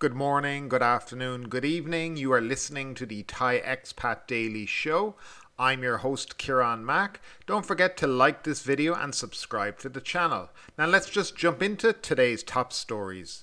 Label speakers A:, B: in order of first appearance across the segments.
A: Good morning, good afternoon, good evening. You are listening to the Thai Expat Daily Show. I'm your host, Kiran Mack. Don't forget to like this video and subscribe to the channel. Now let's just jump into today's top stories.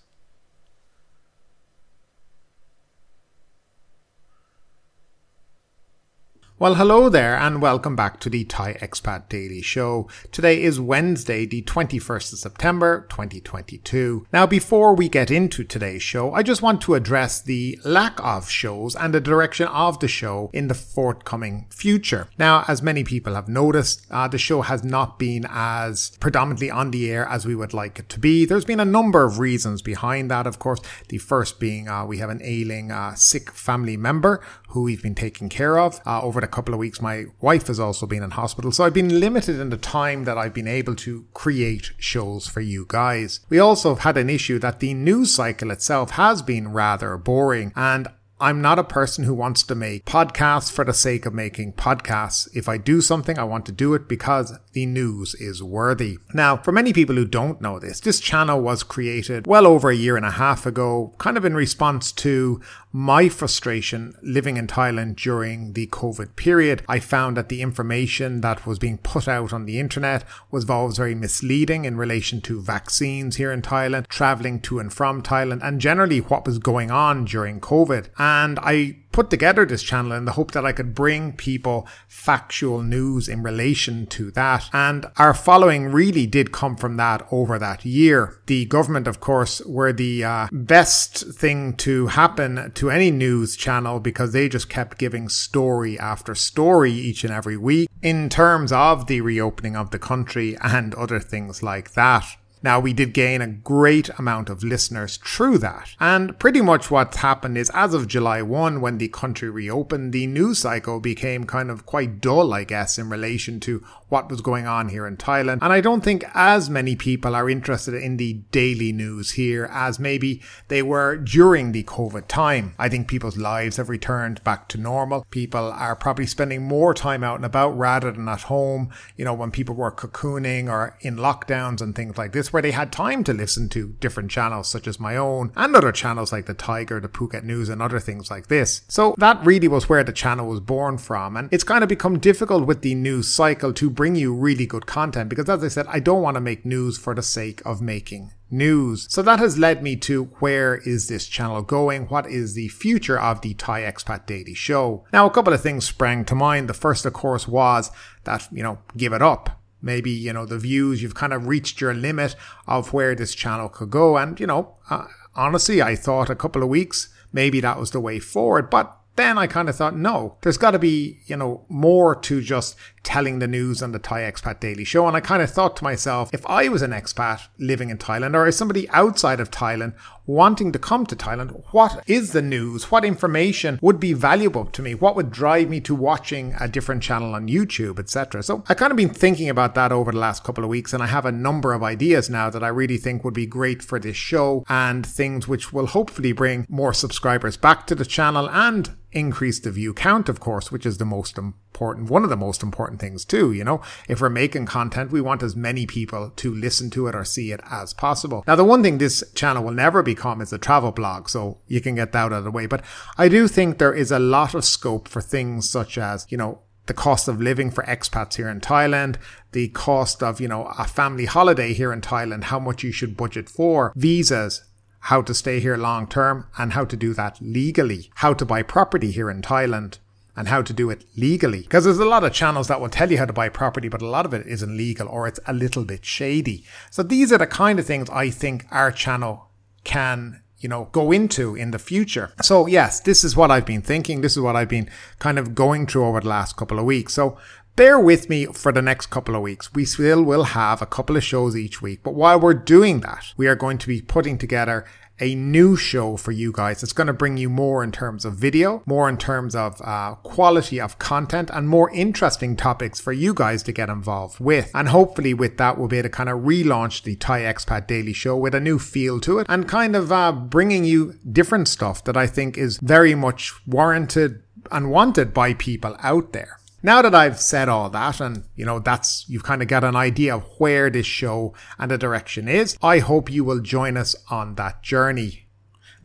A: Well, hello there, and welcome back to the Thai Expat Daily Show. Today is Wednesday, the 21st of September, 2022. Now, before we get into today's show, I just want to address the lack of shows and the direction of the show in the forthcoming future. Now, as many people have noticed, uh, the show has not been as predominantly on the air as we would like it to be. There's been a number of reasons behind that, of course. The first being uh, we have an ailing, uh, sick family member who we've been taking care of uh, over a couple of weeks. My wife has also been in hospital. So I've been limited in the time that I've been able to create shows for you guys. We also have had an issue that the news cycle itself has been rather boring and I'm not a person who wants to make podcasts for the sake of making podcasts. If I do something, I want to do it because the news is worthy. Now, for many people who don't know this, this channel was created well over a year and a half ago, kind of in response to my frustration living in Thailand during the COVID period. I found that the information that was being put out on the internet was always very misleading in relation to vaccines here in Thailand, traveling to and from Thailand, and generally what was going on during COVID. And I put together this channel in the hope that I could bring people factual news in relation to that. And our following really did come from that over that year. The government, of course, were the uh, best thing to happen to any news channel because they just kept giving story after story each and every week in terms of the reopening of the country and other things like that. Now, we did gain a great amount of listeners through that. And pretty much what's happened is as of July 1, when the country reopened, the news cycle became kind of quite dull, I guess, in relation to what was going on here in Thailand. And I don't think as many people are interested in the daily news here as maybe they were during the COVID time. I think people's lives have returned back to normal. People are probably spending more time out and about rather than at home, you know, when people were cocooning or in lockdowns and things like this, where they had time to listen to different channels such as my own and other channels like the Thaiger, the Phuket News and other things like this. So that really was where the channel was born from. And it's kind of become difficult with the news cycle to bring you really good content because, as I said, I don't want to make news for the sake of making news. So that has led me to where is this channel going? What is the future of the Thai Expat Daily Show? Now, a couple of things sprang to mind. The first, of course, was that, you know, give it up. Maybe, you know, the views, you've kind of reached your limit of where this channel could go. And, you know, uh, honestly, I thought a couple of weeks, maybe that was the way forward. But then I kind of thought, no, there's got to be, you know, more to just telling the news on the Thai Expat Daily Show. And I kind of thought to myself, if I was an expat living in Thailand or somebody outside of Thailand wanting to come to Thailand, what is the news? What information would be valuable to me? What would drive me to watching a different channel on YouTube, etc.? So I kind of been thinking about that over the last couple of weeks and I have a number of ideas now that I really think would be great for this show and things which will hopefully bring more subscribers back to the channel and increase the view count, of course, which is the most important, one of the most important things too. You know, if we're making content, we want as many people to listen to it or see it as possible. Now, the one thing this channel will never become is a travel blog, so you can get that out of the way. But I do think there is a lot of scope for things such as, you know, the cost of living for expats here in Thailand, the cost of, you know, a family holiday here in Thailand, how much you should budget for, visas, how to stay here long term and how to do that legally, how to buy property here in Thailand and how to do it legally. Because there's a lot of channels that will tell you how to buy property, but a lot of it isn't legal or it's a little bit shady. So these are the kind of things I think our channel can you know, go into in the future. So yes, this is what I've been thinking. This is what I've been kind of going through over the last couple of weeks. So bear with me for the next couple of weeks. We still will have a couple of shows each week, but while we're doing that, we are going to be putting together a new show for you guys. It's going to bring you more in terms of video, more in terms of uh, quality of content, and more interesting topics for you guys to get involved with. And hopefully, with that, we'll be able to kind of relaunch the Thai Expat Daily Show with a new feel to it and kind of uh, bringing you different stuff that I think is very much warranted and wanted by people out there. Now that I've said all that and, you know, that's, you've kind of got an idea of where this show and the direction is, I hope you will join us on that journey.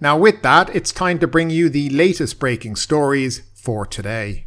A: Now, with that, it's time to bring you the latest breaking stories for today.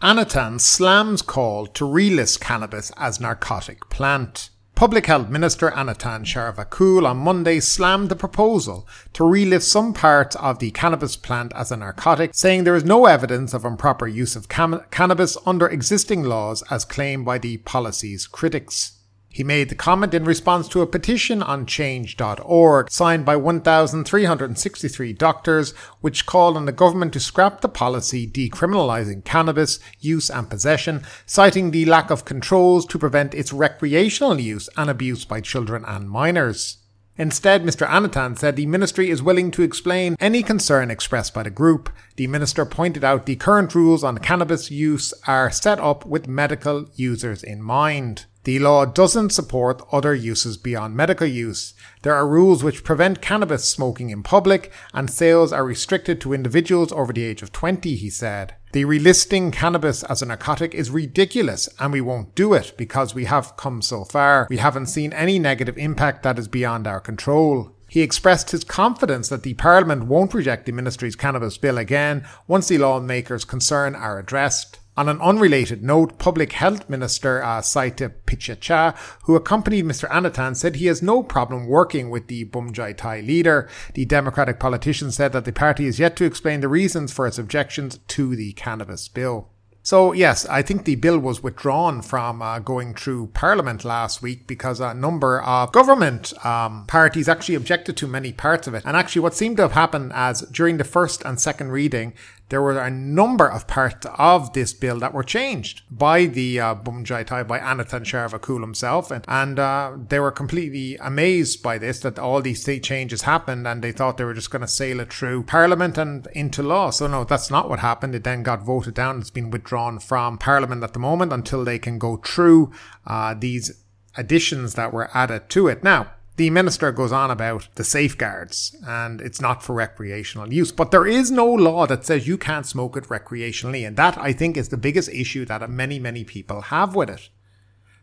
A: Anutin slams call to relist cannabis as narcotic plant. Public Health Minister Anutin Charvakul on Monday slammed the proposal to relist some parts of the cannabis plant as a narcotic, saying there is no evidence of improper use of cam- cannabis under existing laws as claimed by the policy's critics. He made the comment in response to a petition on change.org signed by 1,363 doctors, which called on the government to scrap the policy decriminalising cannabis use and possession, citing the lack of controls to prevent its recreational use and abuse by children and minors. Instead, Mr. Anutin said the ministry is willing to explain any concern expressed by the group. The minister pointed out the current rules on cannabis use are set up with medical users in mind. The law doesn't support other uses beyond medical use. There are rules which prevent cannabis smoking in public, and sales are restricted to individuals over the age of 20, he said. The relisting cannabis as a narcotic is ridiculous, and we won't do it because we have come so far. We haven't seen any negative impact that is beyond our control. He expressed his confidence that the Parliament won't reject the Ministry's cannabis bill again once the lawmakers' concern are addressed. On an unrelated note, Public Health Minister uh, Sathit Pitutecha, who accompanied Mr. Anutin, said he has no problem working with the Bhumjaithai leader. The Democratic politician said that the party is yet to explain the reasons for its objections to the cannabis bill. So, yes, I think the bill was withdrawn from uh, going through Parliament last week because a number of government um, parties actually objected to many parts of it. And actually, what seemed to have happened as during the first and second reading, there were a number of parts of this bill that were changed by the uh, Bhumjaithai, by Anutin Charvakul himself. And, and uh, they were completely amazed by this, that all these state changes happened and they thought they were just going to sail it through Parliament and into law. So no, that's not what happened. It then got voted down. It's been withdrawn from Parliament at the moment until they can go through uh, these additions that were added to it. Now, the minister goes on about the safeguards and it's not for recreational use. But there is no law that says you can't smoke it recreationally. And that I think is the biggest issue that many, many people have with it.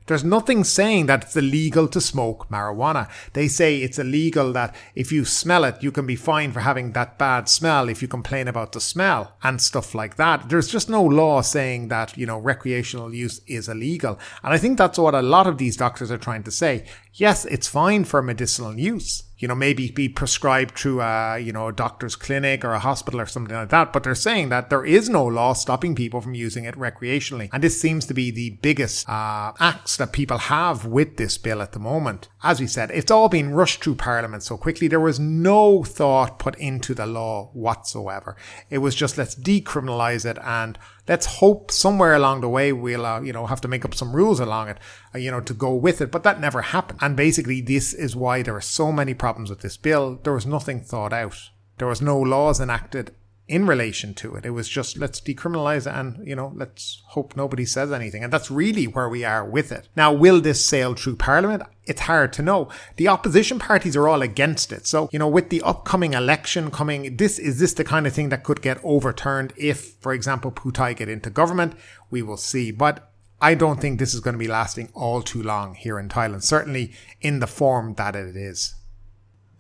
A: There's nothing saying that it's illegal to smoke marijuana. They say it's illegal that if you smell it, you can be fined for having that bad smell if you complain about the smell and stuff like that. There's just no law saying that, you know, recreational use is illegal. And I think that's what a lot of these doctors are trying to say. Yes, it's fine for medicinal use you know, maybe be prescribed through a, you know, a doctor's clinic or a hospital or something like that. But they're saying that there is no law stopping people from using it recreationally. And this seems to be the biggest uh, axe that people have with this bill at the moment. As we said, it's all been rushed through Parliament so quickly. There was no thought put into the law whatsoever. It was just let's decriminalize it and let's hope somewhere along the way we'll uh, you know have to make up some rules along it uh, you know to go with it but that never happened. And basically this is why there are so many problems with this bill. There was nothing thought out. There was no laws enacted in relation to it. It was just let's decriminalize and, you know, let's hope nobody says anything. And that's really where we are with it. Now, will this sail through Parliament? It's hard to know. The opposition parties are all against it. So, you know, with the upcoming election coming, this is this the kind of thing that could get overturned if, for example, Pheu Thai get into government? We will see. But I don't think this is going to be lasting all too long here in Thailand, certainly in the form that it is.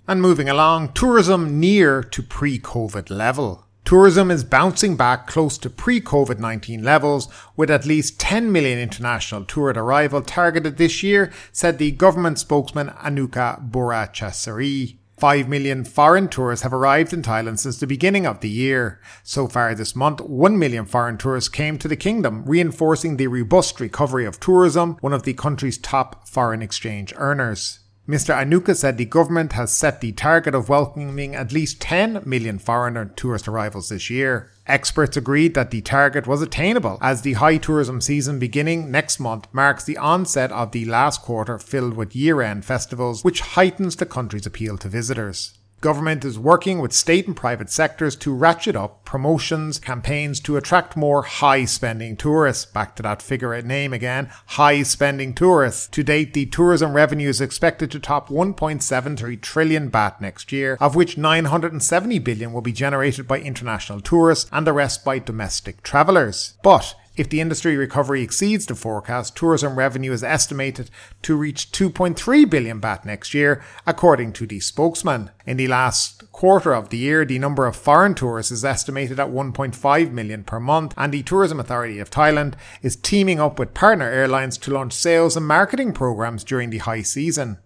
A: And moving along, tourism near to pre-COVID level. Tourism is bouncing back close to pre COVID 19 levels, with at least 10 million international tourist arrival targeted this year, said the government spokesman Anucha Burapachaisri. 5 million foreign tourists have arrived in Thailand since the beginning of the year. So far this month, 1 million foreign tourists came to the kingdom, reinforcing the robust recovery of tourism, one of the country's top foreign exchange earners. Mr. Anucha said the government has set the target of welcoming at least 10 million foreigner tourist arrivals this year. Experts agreed that the target was attainable as the high tourism season beginning next month marks the onset of the last quarter filled with year end festivals, which heightens the country's appeal to visitors. Government is working with state and private sectors to ratchet up promotions, campaigns to attract more high spending tourists. Back to that figure name again, high spending tourists. To date, the tourism revenue is expected to top 1.73 trillion baht next year, of which 970 billion will be generated by international tourists and the rest by domestic travelers. But If the industry recovery exceeds the forecast, tourism revenue is estimated to reach 2.3 billion baht next year, according to the spokesman. In the last quarter of the year, the number of foreign tourists is estimated at 1.5 million per month, and the Tourism Authority of Thailand is teaming up with partner airlines to launch sales and marketing programs during the high season.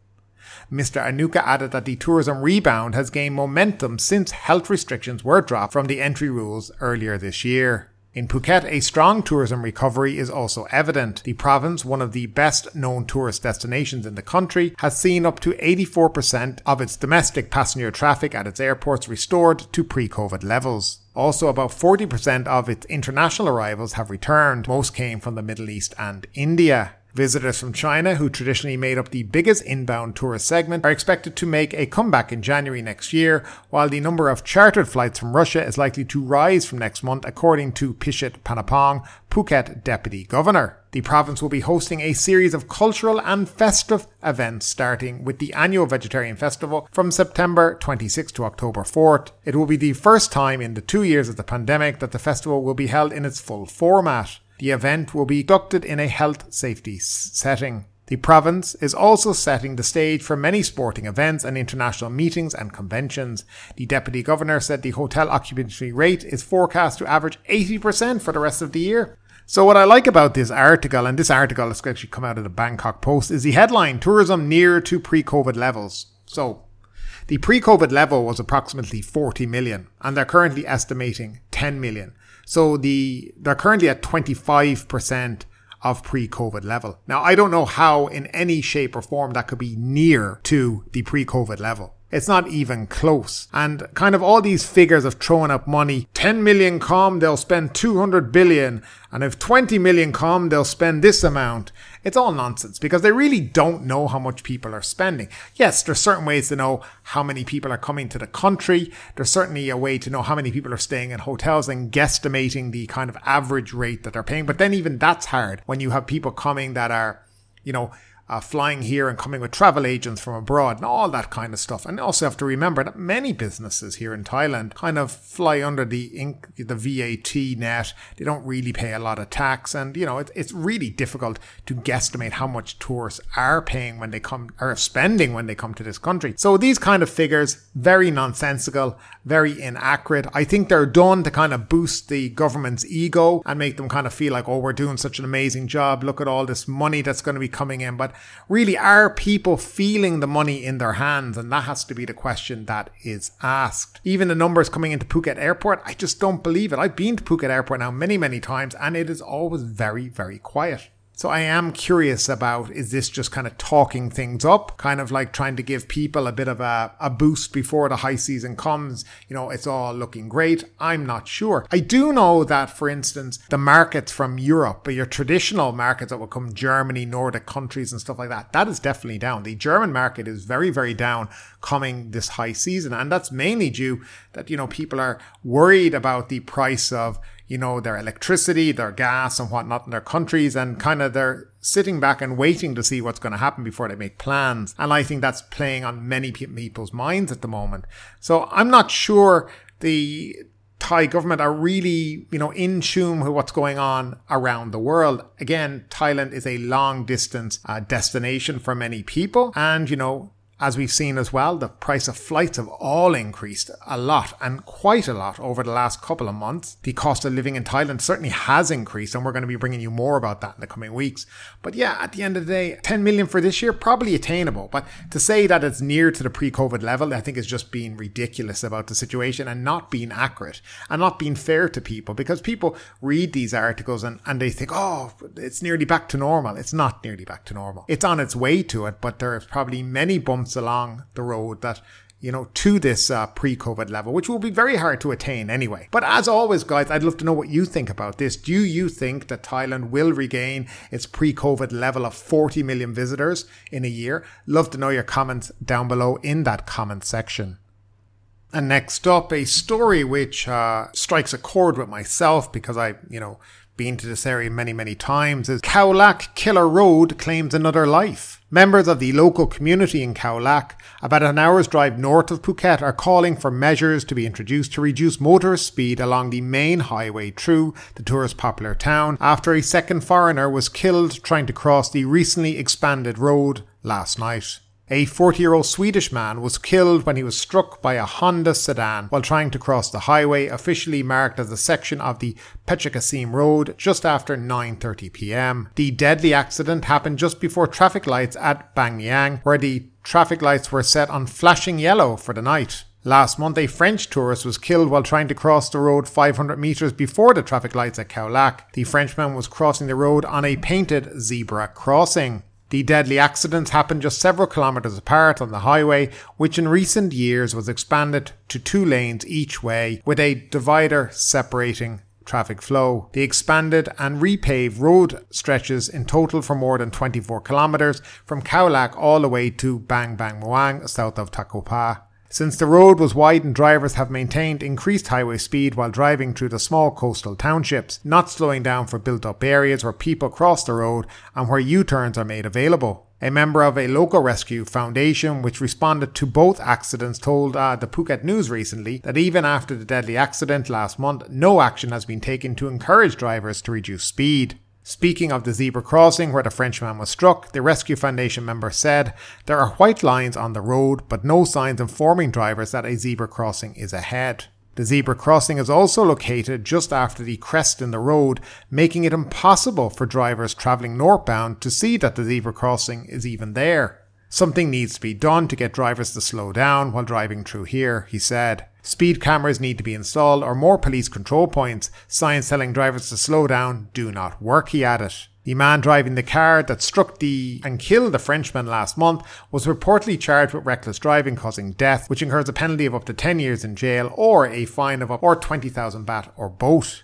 A: Mr. Anucha added that the tourism rebound has gained momentum since health restrictions were dropped from the entry rules earlier this year. In Phuket, a strong tourism recovery is also evident. The province, one of the best known tourist destinations in the country, has seen up to 84% of its domestic passenger traffic at its airports restored to pre COVID levels. Also, about 40% of its international arrivals have returned. Most came from the Middle East and India. Visitors from China, who traditionally made up the biggest inbound tourist segment, are expected to make a comeback in January next year, while the number of chartered flights from Russia is likely to rise from next month, according to Pichit Panapong, Phuket Deputy Governor. The province will be hosting a series of cultural and festive events starting with the annual Vegetarian Festival from September 26 to October 4th. It will be the first time in the two years of the pandemic that the festival will be held in its full format. The event will be conducted in a health safety setting. The province is also setting the stage for many sporting events and international meetings and conventions. The deputy governor said the hotel occupancy rate is forecast to average 80% for the rest of the year. So what I like about this article, and this article has actually come out of the Bangkok Post, is the headline, Tourism Near to Pre-COVID Levels. So the pre-COVID level was approximately 40 million, and they're currently estimating 10 million. So the they're currently at 25% of pre-COVID level. Now I don't know how in any shape or form that could be near to the pre-COVID level. It's not even close. And kind of all these figures of throwing up money, 10 million come, they'll spend 200 billion. And if 20 million come, they'll spend this amount. It's all nonsense because they really don't know how much people are spending. Yes, there's certain ways to know how many people are coming to the country. There's certainly a way to know how many people are staying in hotels and guesstimating the kind of average rate that they're paying. But then even that's hard when you have people coming that are, you know, uh, flying here and coming with travel agents from abroad and all that kind of stuff. And you also have to remember that many businesses here in Thailand kind of fly under the inc- the VAT net. They don't really pay a lot of tax, and you know it, it's really difficult to guesstimate how much tourists are paying when they come or spending when they come to this country. So these kind of figures very nonsensical, very inaccurate. I think they're done to kind of boost the government's ego and make them kind of feel like oh we're doing such an amazing job. Look at all this money that's going to be coming in, but really are people feeling the money in their hands? And that has to be the question that is asked. Even the numbers coming into Phuket Airport, I just don't believe it. I've been to Phuket Airport now many, many times and it is always very, very quiet. So I am curious about is this just kind of talking things up, kind of like trying to give people a bit of a, a boost before the high season comes? You know, it's all looking great. I'm not sure. I do know that, for instance, the markets from Europe, but your traditional markets that will come Germany, Nordic countries and stuff like that, that is definitely down. The German market is very, very down coming this high season. And that's mainly due that, you know, people are worried about the price of you know, their electricity, their gas and whatnot in their countries and kind of they're sitting back and waiting to see what's going to happen before they make plans. And I think that's playing on many people's minds at the moment. So I'm not sure the Thai government are really, you know, in tune with what's going on around the world. Again, Thailand is a long distance uh, destination for many people. And, you know, as we've seen as well, the price of flights have all increased a lot and quite a lot over the last couple of months. The cost of living in Thailand certainly has increased and we're going to be bringing you more about that in the coming weeks. But yeah, at the end of the day, 10 million for this year, probably attainable. But to say that it's near to the pre-COVID level, I think is just being ridiculous about the situation and not being accurate and not being fair to people because people read these articles and, and they think, oh, it's nearly back to normal. It's not nearly back to normal. It's on its way to it, but there's probably many bumps along the road that you know, to this uh, pre COVID level, which will be very hard to attain anyway. But as always, guys, I'd love to know what you think about this. Do you think that Thailand will regain its pre COVID level of 40 million visitors in a year? Love to know your comments down below in that comment section. And next up, a story which uh, strikes a chord with myself because I, you know, been to this area many, many times, is Khao Lak Killer Road claims another life. Members of the local community in Khao Lak, about an hour's drive north of Phuket, are calling for measures to be introduced to reduce motorist speed along the main highway through the tourist popular town after a second foreigner was killed trying to cross the recently expanded road last night. A 40 year old Swedish man was killed when he was struck by a Honda sedan while trying to cross the highway officially marked as a section of the Phetchakasem Road just after 9:30 p.m. The deadly accident happened just before traffic lights at Bang Niang where the traffic lights were set on flashing yellow for the night. Last month, a French tourist was killed while trying to cross the road 500 metres before the traffic lights at Khao The Frenchman was crossing the road on a painted zebra crossing. The deadly accidents happened just several kilometres apart on the highway, which in recent years was expanded to two lanes each way with a divider separating traffic flow. The expanded and repaved road stretches in total for more than 24 kilometres from Khao all the way to Bang Bang Muang south of Takua Pa. Since the road was widened, drivers have maintained increased highway speed while driving through the small coastal townships, not slowing down for built up areas where people cross the road and where U turns are made available. A member of a local rescue foundation which responded to both accidents told uh, the Phuket News recently that even after the deadly accident last month, no action has been taken to encourage drivers to reduce speed. Speaking of the zebra crossing where the Frenchman was struck, the Rescue Foundation member said there are white lines on the road, but no signs informing drivers that a zebra crossing is ahead. The zebra crossing is also located just after the crest in the road, making it impossible for drivers travelling northbound to see that the zebra crossing is even there. Something needs to be done to get drivers to slow down while driving through here, he said. Speed cameras need to be installed or more police control points. Signs telling drivers to slow down do not work, he added. The man driving the car that struck the and killed the Frenchman last month was reportedly charged with reckless driving causing death, which incurs a penalty of up to 10 years in jail or a fine of up or 20,000 baht or both.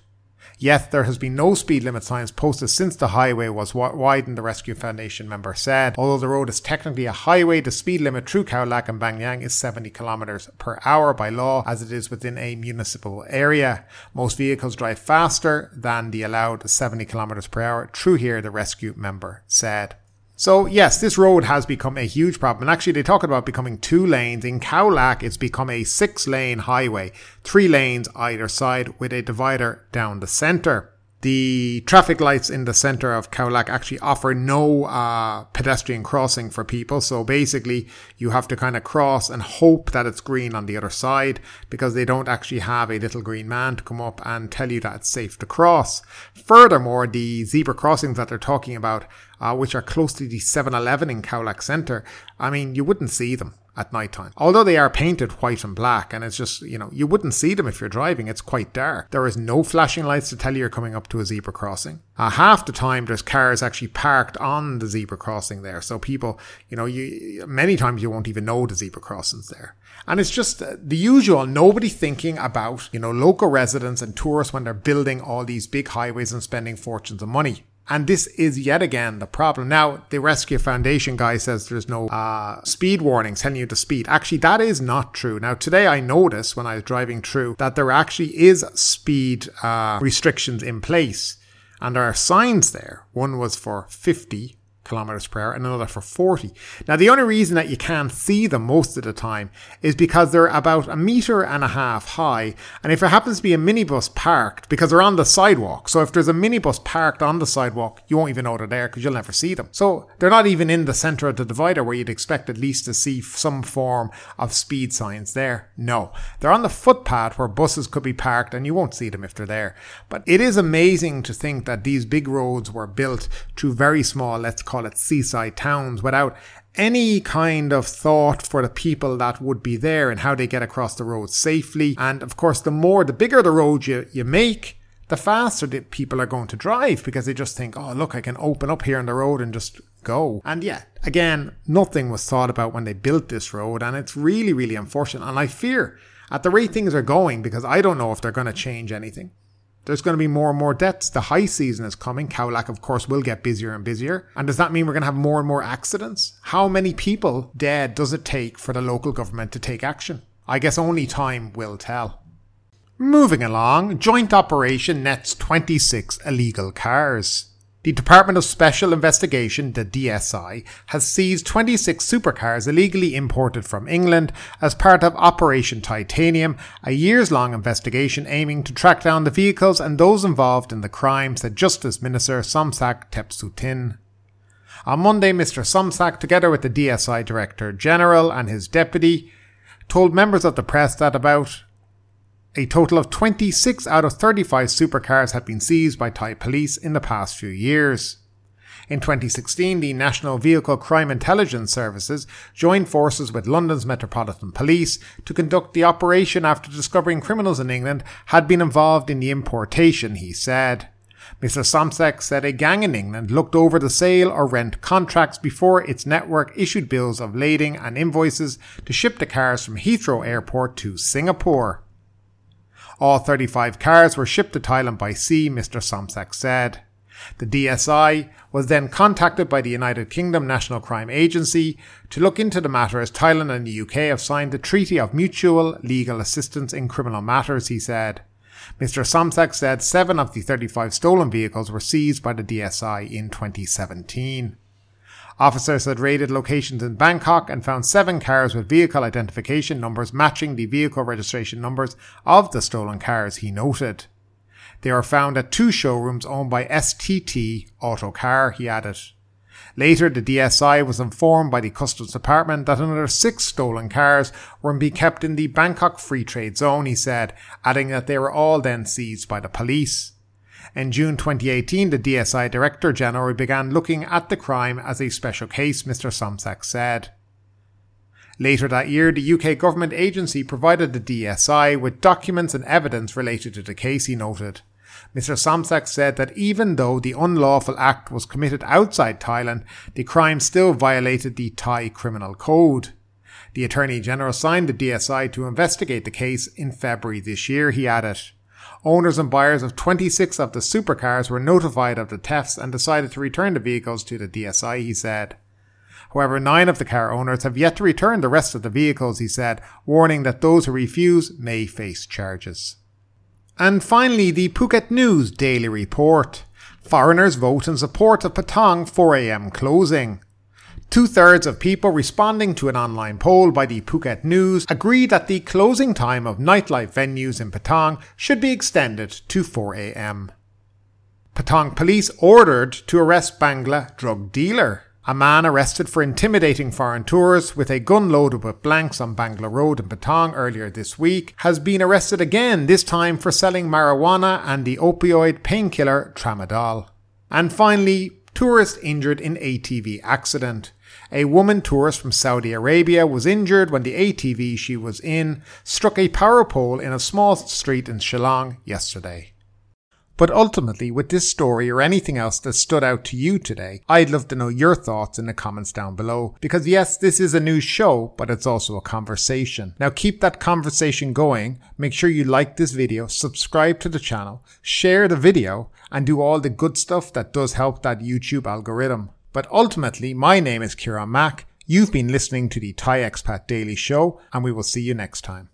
A: Yet there has been no speed limit signs posted since the highway was widened, the Rescue Foundation member said. Although the road is technically a highway, the speed limit through Khao Lak and Bang Niang is 70 kilometers per hour by law, as it is within a municipal area. Most vehicles drive faster than the allowed 70 kilometers per hour through here, the rescue member said. So yes, this road has become a huge problem. And actually, they talk about becoming two lanes. In Lak, it's become a six lane highway, three lanes either side with a divider down the center. The traffic lights in the center of Khao Lak actually offer no uh, pedestrian crossing for people. So basically, you have to kind of cross and hope that it's green on the other side because they don't actually have a little green man to come up and tell you that it's safe to cross. Furthermore, the zebra crossings that they're talking about, uh, which are close to the 7 Eleven in Khao Lak Center, I mean, you wouldn't see them at night time. Although they are painted white and black, and it's just, you know, you wouldn't see them if you're driving. It's quite dark. There is no flashing lights to tell you you're coming up to a zebra crossing. Uh, half the time, there's cars actually parked on the zebra crossing there. So people, you know, you many times you won't even know the zebra crossings there. And it's just uh, the usual, nobody thinking about, you know, local residents and tourists when they're building all these big highways and spending fortunes of money. And this is yet again the problem. Now, the Rescue Foundation guy says there's no uh, speed warnings telling you to speed. Actually, that is not true. Now, today I noticed when I was driving through that there actually is speed uh, restrictions in place. And there are signs there. One was for 50 kilometers per hour and another for 40. Now, the only reason that you can't see them most of the time is because they're about a meter and a half high. And if there happens to be a minibus parked, because they're on the sidewalk, so if there's a minibus parked on the sidewalk, you won't even know they're there because you'll never see them. So they're not even in the center of the divider where you'd expect at least to see some form of speed signs there. No, they're on the footpath where buses could be parked and you won't see them if they're there. But it is amazing to think that these big roads were built to very small, let's call call it seaside towns without any kind of thought for the people that would be there and how they get across the road safely. And of course, the more, the bigger the road you, you make, the faster the people are going to drive because they just think, oh, look, I can open up here on the road and just go. And yeah, again, nothing was thought about when they built this road. And it's really, really unfortunate. And I fear at the rate things are going, because I don't know if they're going to change anything. There's going to be more and more deaths. The high season is coming. Lak, of course, will get busier and busier. And does that mean we're going to have more and more accidents? How many people dead does it take for the local government to take action? I guess only time will tell. Moving along, joint operation nets 26 illegal cars. The Department of Special Investigation, the DSI, has seized 26 supercars illegally imported from England as part of Operation Titanium, a years long investigation aiming to track down the vehicles and those involved in the crime, said Justice Minister Somsak Thepsuthin. On Monday, Mr. Somsak, together with the DSI Director General and his deputy, told members of the press that about a total of 26 out of 35 supercars have been seized by Thai police in the past few years. In 2016, the National Vehicle Crime Intelligence Services joined forces with London's Metropolitan Police to conduct the operation after discovering criminals in England had been involved in the importation, he said. Mr. Somsak said a gang in England looked over the sale or rent contracts before its network issued bills of lading and invoices to ship the cars from Heathrow Airport to Singapore. All 35 cars were shipped to Thailand by sea, Mr. Somsak said. The DSI was then contacted by the United Kingdom National Crime Agency to look into the matter as Thailand and the UK have signed the Treaty of Mutual Legal Assistance in Criminal Matters, he said. Mr. Somsak said seven of the 35 stolen vehicles were seized by the DSI in 2017. Officers had raided locations in Bangkok and found seven cars with vehicle identification numbers matching the vehicle registration numbers of the stolen cars, he noted. They were found at two showrooms owned by STT Autocar, he added. Later, the DSI was informed by the Customs Department that another six stolen cars were being kept in the Bangkok Free Trade Zone, he said, adding that they were all then seized by the police. In June 2018, the DSI Director General began looking at the crime as a special case, Mr. Somsak said. Later that year, the UK government agency provided the DSI with documents and evidence related to the case, he noted. Mr. Somsak said that even though the unlawful act was committed outside Thailand, the crime still violated the Thai criminal code. The Attorney General signed the DSI to investigate the case in February this year, he added. Owners and buyers of 26 of the supercars were notified of the thefts and decided to return the vehicles to the DSI, he said. However, nine of the car owners have yet to return the rest of the vehicles, he said, warning that those who refuse may face charges. And finally, the Phuket News Daily Report. Foreigners vote in support of Patong 4am closing. Two thirds of people responding to an online poll by the Phuket News agree that the closing time of nightlife venues in Patong should be extended to 4am. Patong police ordered to arrest Bangla drug dealer. A man arrested for intimidating foreign tourists with a gun loaded with blanks on Bangla Road in Patong earlier this week has been arrested again, this time for selling marijuana and the opioid painkiller tramadol. And finally, tourist injured in ATV accident. A woman tourist from Saudi Arabia was injured when the ATV she was in struck a power pole in a small street in Chalong yesterday. But ultimately, with this story or anything else that stood out to you today, I'd love to know your thoughts in the comments down below. Because yes, this is a new show, but it's also a conversation. Now keep that conversation going. Make sure you like this video, subscribe to the channel, share the video, and do all the good stuff that does help that YouTube algorithm. But ultimately, my name is Kieran Mack. You've been listening to the Thai Expat Daily Show, and we will see you next time.